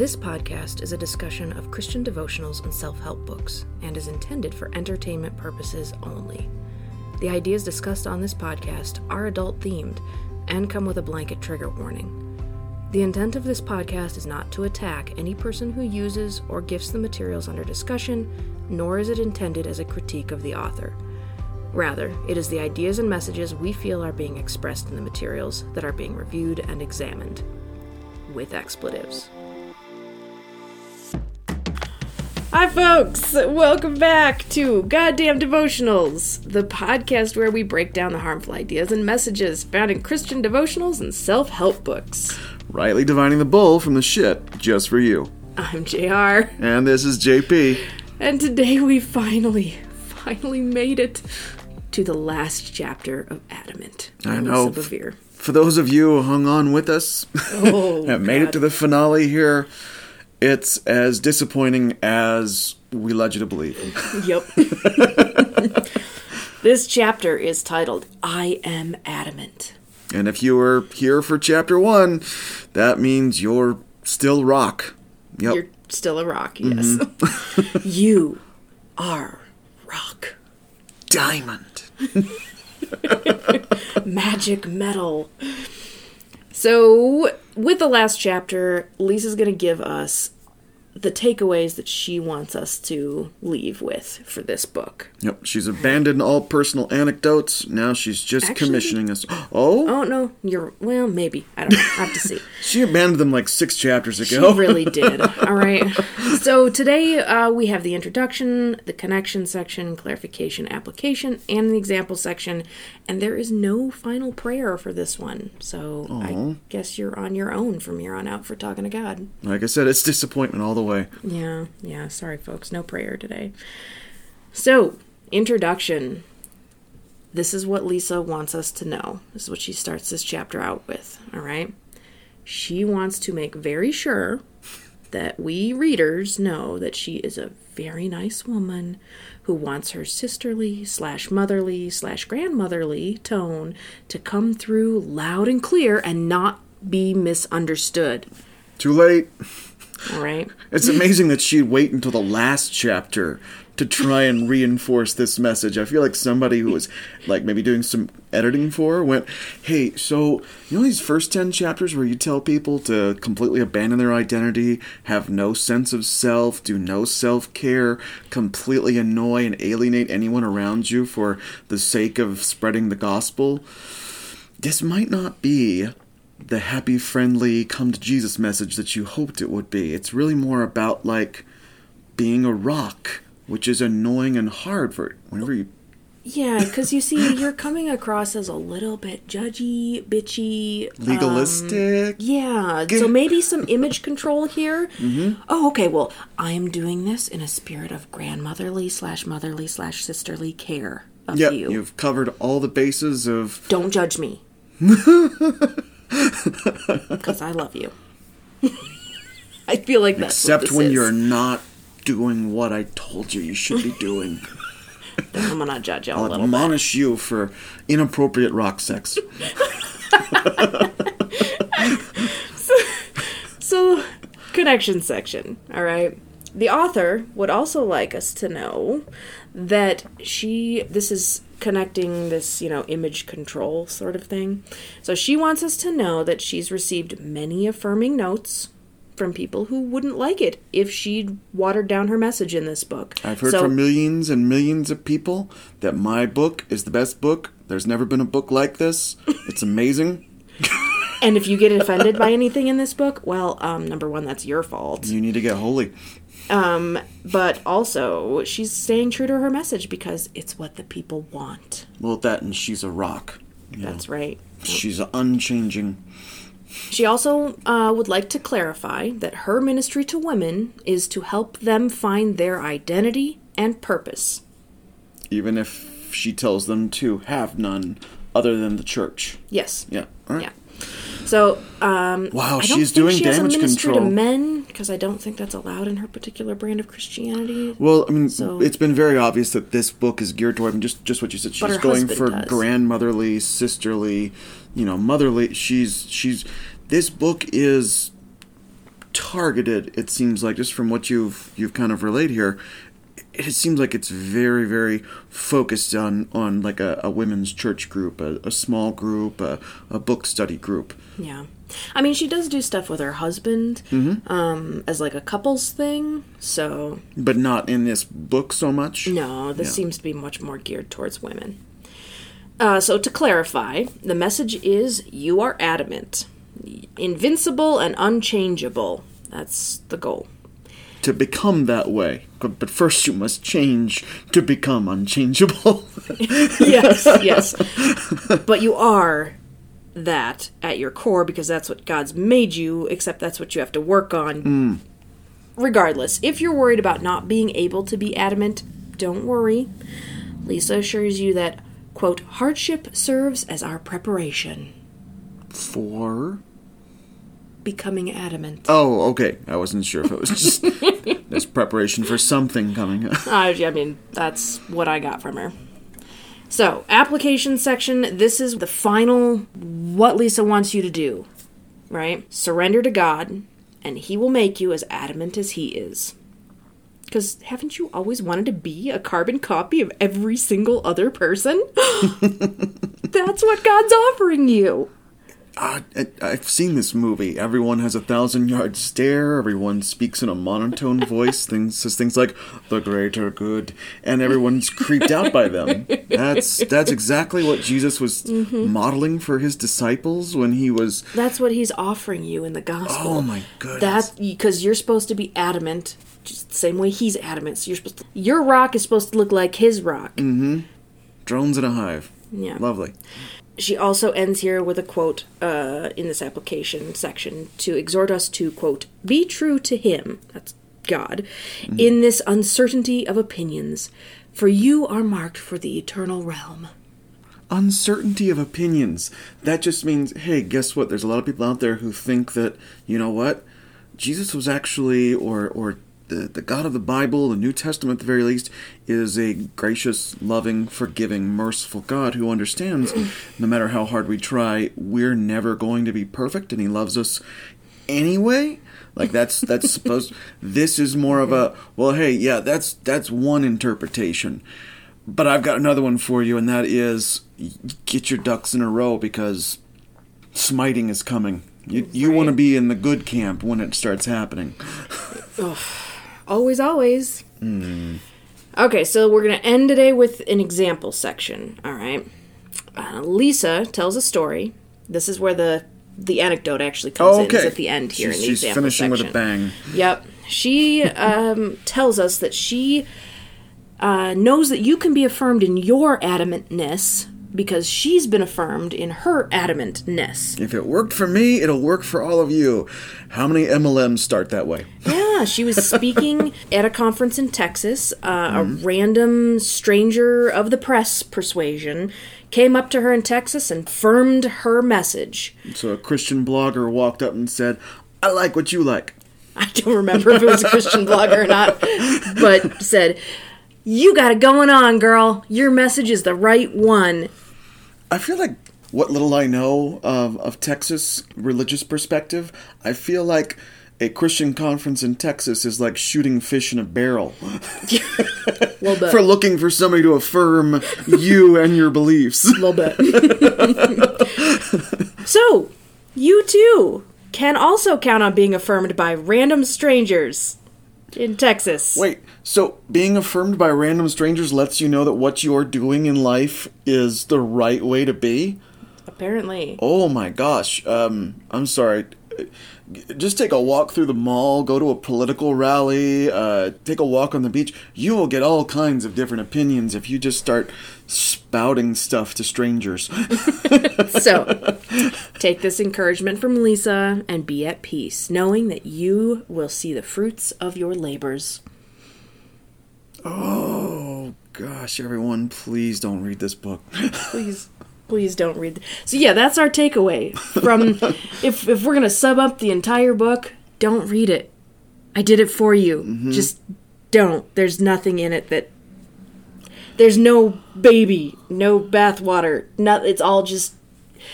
This podcast is a discussion of Christian devotionals and self help books and is intended for entertainment purposes only. The ideas discussed on this podcast are adult themed and come with a blanket trigger warning. The intent of this podcast is not to attack any person who uses or gifts the materials under discussion, nor is it intended as a critique of the author. Rather, it is the ideas and messages we feel are being expressed in the materials that are being reviewed and examined. With expletives. Hi, folks! Welcome back to Goddamn Devotionals, the podcast where we break down the harmful ideas and messages found in Christian devotionals and self help books. Rightly divining the bull from the shit just for you. I'm JR, And this is JP. and today we finally, finally made it to the last chapter of Adamant. I know. For those of you who hung on with us Oh, and made it to the finale here, it's as disappointing as we led you to believe. Yep. this chapter is titled I Am Adamant. And if you were here for chapter one, that means you're still rock. Yep. You're still a rock, mm-hmm. yes. you are rock. diamond. Magic metal. So, with the last chapter, Lisa's going to give us the takeaways that she wants us to leave with for this book. Yep. She's abandoned all personal anecdotes. Now she's just Actually- commissioning us. Oh, Oh, no, you're, well, maybe. I don't know. I have to see. she abandoned them like six chapters ago. She really did. All right. So today uh, we have the introduction, the connection section, clarification, application, and the example section. And there is no final prayer for this one. So I guess you're on your own from here on out for talking to God. like I said, it's disappointment all the way. Yeah, yeah. Sorry, folks. No prayer today. So, introduction. This is what Lisa wants us to know. This is what she starts this chapter out with. All right. She wants to make very sure that we readers know that she is a very nice woman who wants her sisterly slash motherly slash grandmotherly tone to come through loud and clear and not be misunderstood. Too late. Right. It's amazing that she'd wait until the last chapter to try and reinforce this message. I feel like somebody who was like maybe doing some editing for her went, "Hey, so you know these first 10 chapters where you tell people to completely abandon their identity, have no sense of self, do no self-care, completely annoy and alienate anyone around you for the sake of spreading the gospel? This might not be the happy, friendly, come to Jesus message that you hoped it would be. It's really more about like being a rock, which is annoying and hard for whenever you. Yeah, because you see, you're coming across as a little bit judgy, bitchy, Legalistic. Yeah, so maybe some image control here. Mm-hmm. Oh, okay. Well, I am doing this in a spirit of grandmotherly slash motherly slash sisterly care of yeah, you. you've covered all the bases of. Don't judge me, because I love you. I feel like that's Except when is. you're not doing what I told you you should be doing. I'm gonna judge you a I'll little bit. admonish you for inappropriate rock sex. So, connection section, all right? The author would also like us to know that she, this is connecting this, you know, image control sort of thing. So, she wants us to know that she's received many affirming notes from people who wouldn't like it if she'd watered down her message in this book. I've heard so, from millions and millions of people that my book is the best book. There's never been a book like this. It's amazing. and if you get offended by anything in this book, well, um, number one, that's your fault. You need to get holy. Um, but also, she's staying true to her message because it's what the people want. Well, that and she's a rock. You know, That's right. She's unchanging. She also uh, would like to clarify that her ministry to women is to help them find their identity and purpose. Even if she tells them to have none other than the church. Yes. Yeah. All right. Yeah. So, um, Wow, I don't she's doing she damage control. to men because I don't think that's allowed in her particular brand of Christianity. Well, I mean, So- it's been very obvious that this book is geared toward I mean, just just what you said. She's going for does. grandmotherly, sisterly, you know, motherly. She's she's this book is targeted. It seems like just from what you've you've kind of relayed here, it seems like it's very very focused on on like a, a women's church group, a, a small group, a, a book study group. Yeah. I mean, she does do stuff with her husband um, as like a couples thing. So, But not in this book so much. no, this Yeah. seems to be much more geared towards women. Uh, so, to clarify, the message is you are adamant, invincible, and unchangeable. That's the goal. To become that way, but first you must change to become unchangeable. yes, yes. But you are that at your core because that's what God's made you, except that's what you have to work on. Mm. Regardless, if you're worried about not being able to be adamant, don't worry. Lisa assures you that, quote, hardship serves as our preparation. For Becoming adamant. oh, okay. I wasn't sure if it was just this preparation for something coming. I, I mean, that's what I got from her. So, application section. This is the final what Lisa wants you to do, right? Surrender to God, and He will make you as adamant as He is. Because haven't you always wanted to be a carbon copy of every single other person? That's what God's offering you. I, I've seen this movie. Everyone has a thousand yard stare. Everyone speaks in a monotone voice. Things says things like "the greater good," and everyone's creeped out by them. That's that's exactly what Jesus was Mm-hmm. modeling for his disciples when he was. That's what He's offering you in the gospel. Oh my goodness! That because you're supposed to be adamant, just the same way he's adamant. So you're supposed to, your rock is supposed to look like his rock. drones in a hive. Yeah. Lovely. She also ends here with a quote uh, in this application section to exhort us to quote be true to him. That's God in this uncertainty of opinions, for you are marked for the eternal realm. uncertainty of opinions. That just means, hey, guess what? There's a lot of people out there who think that, you know what? Jesus was actually, or, or the, the God of the Bible, the New Testament at the very least, is a gracious, loving, forgiving, merciful God who understands no matter how hard we try, we're never going to be perfect and He loves us anyway. Like that's that's supposed this is more of a well hey yeah that's that's one interpretation but I've got another one for you, and that is get your ducks in a row because smiting is coming. You, you want to be in the good camp when it starts happening. Always, always. Okay, so we're going to end today with an example section. All right. Uh, Lisa tells a story. This is where the the anecdote actually comes in. It's at the end here she's, in the she's example finishing section. with a bang. Yep. She um, tells us that she uh, knows that you can be affirmed in your adamantness because she's been affirmed in her adamantness. If it worked for me, it'll work for all of you. How many MLMs start that way? Yeah, she was speaking at a conference in Texas. Uh, A random stranger of the press persuasion came up to her in Texas and firmed her message. So a Christian blogger walked up and said, "I like what you like." I don't remember if it was a Christian blogger or not, but said, You got it going on, girl. Your message is the right one. I feel like what little I know of, of Texas religious perspective, I feel like a Christian conference in Texas is like shooting fish in a barrel little bit. for looking for somebody to affirm you and your beliefs. little bit. so, you too can also count on being affirmed by random strangers in Texas. Wait, so being affirmed by random strangers lets you know that what you're doing in life is the right way to be? Apparently. Oh my gosh. Um, I'm sorry. Just take a walk through the mall, go to a political rally, uh, take a walk on the beach. You will get all kinds of different opinions if you just start spouting stuff to strangers. So, take this encouragement from Lisa and be at peace, knowing that you will see the fruits of your labors. oh gosh, everyone, please don't read this book. Please, please don't read. So, yeah, that's our takeaway from if if we're gonna sub up the entire book, don't read it. I did it for you. Mm-hmm. Just don't. There's nothing in it that. There's no baby, no bathwater. Not. It's all just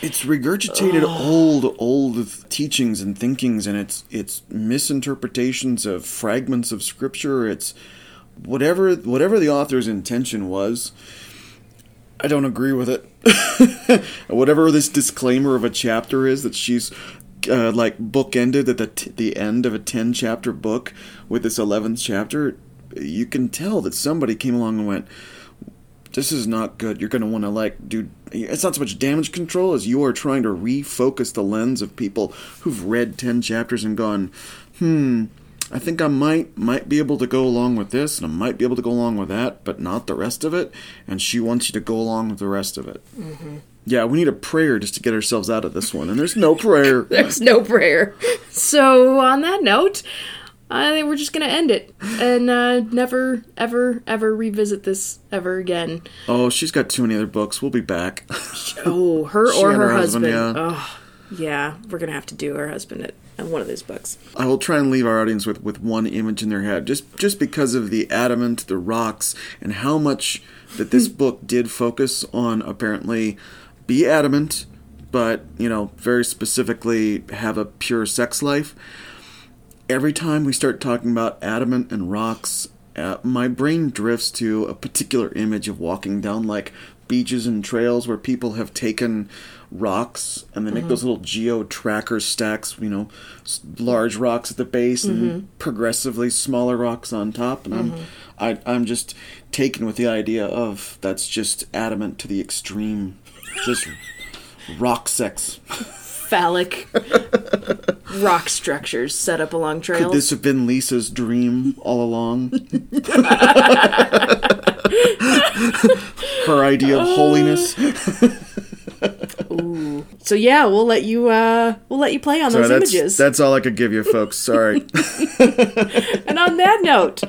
it's regurgitated old old teachings and thinkings and it's it's misinterpretations of fragments of scripture it's whatever whatever the author's intention was i don't agree with it whatever this disclaimer of a chapter is that she's uh, like bookended at the t- the end of a 10 chapter book with this 11th chapter you can tell that somebody came along and went this is not good. You're going to want to like do. It's not so much damage control as you are trying to refocus the lens of people who've read ten chapters and gone, hmm. I think I might might be able to go along with this, and I might be able to go along with that, but not the rest of it. And she wants you to go along with the rest of it. Mm-hmm. Yeah, we need a prayer just to get ourselves out of this one, and there's no prayer. There's no prayer. So, on that note, I think we're just gonna end it and uh, never, ever, ever revisit this ever again. oh, she's got too many other books. We'll be back. Oh, her or her, her husband. husband, yeah. Oh, yeah, we're gonna have to do her husband at, at one of these books. I will try and leave our audience with, with one image in their head, just just because of the adamant, the rocks, and how much that this hmm. book did focus on. Apparently, be adamant, but you know, very specifically, have a pure sex life. Every time we start talking about adamant and rocks, uh, my brain drifts to a particular image of walking down like beaches and trails where people have taken rocks and they make those mm-hmm. little geo tracker stacks, you know, s- large rocks at the base and mm-hmm. progressively smaller rocks on top. And I'm, mm-hmm. I, I'm just taken with the idea of that's just adamant to the extreme, just rock sex. Phallic rock structures set up along trails. Could this have been Lisa's dream all along? Her idea of holiness. so yeah, we'll let you uh we'll let you play on those that's, images. that's all I could give you, folks. Sorry. And on that note,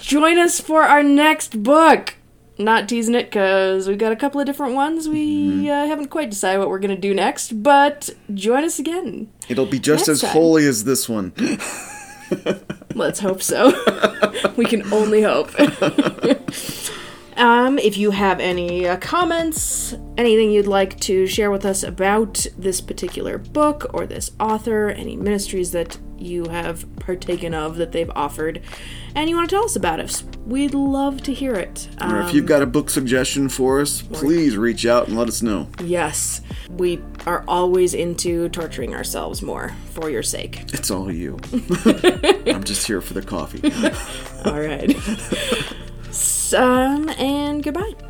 join us for our next book. Not teasing it because we've got a couple of different ones. We Mm-hmm. uh, haven't quite decided what we're going to do next, but join us again. It'll be just as time. holy as this one. Let's hope so. we can only hope. Um, if you have any uh, comments, anything you'd like to share with us about this particular book or this author, any ministries that you have partaken of that they've offered, and you want to tell us about it, we'd love to hear it. or Um, if you've got a book suggestion for us, please reach out and let us know. yes, we are always into torturing ourselves more for your sake. It's all you. I'm just here for the coffee. All right. um, and goodbye.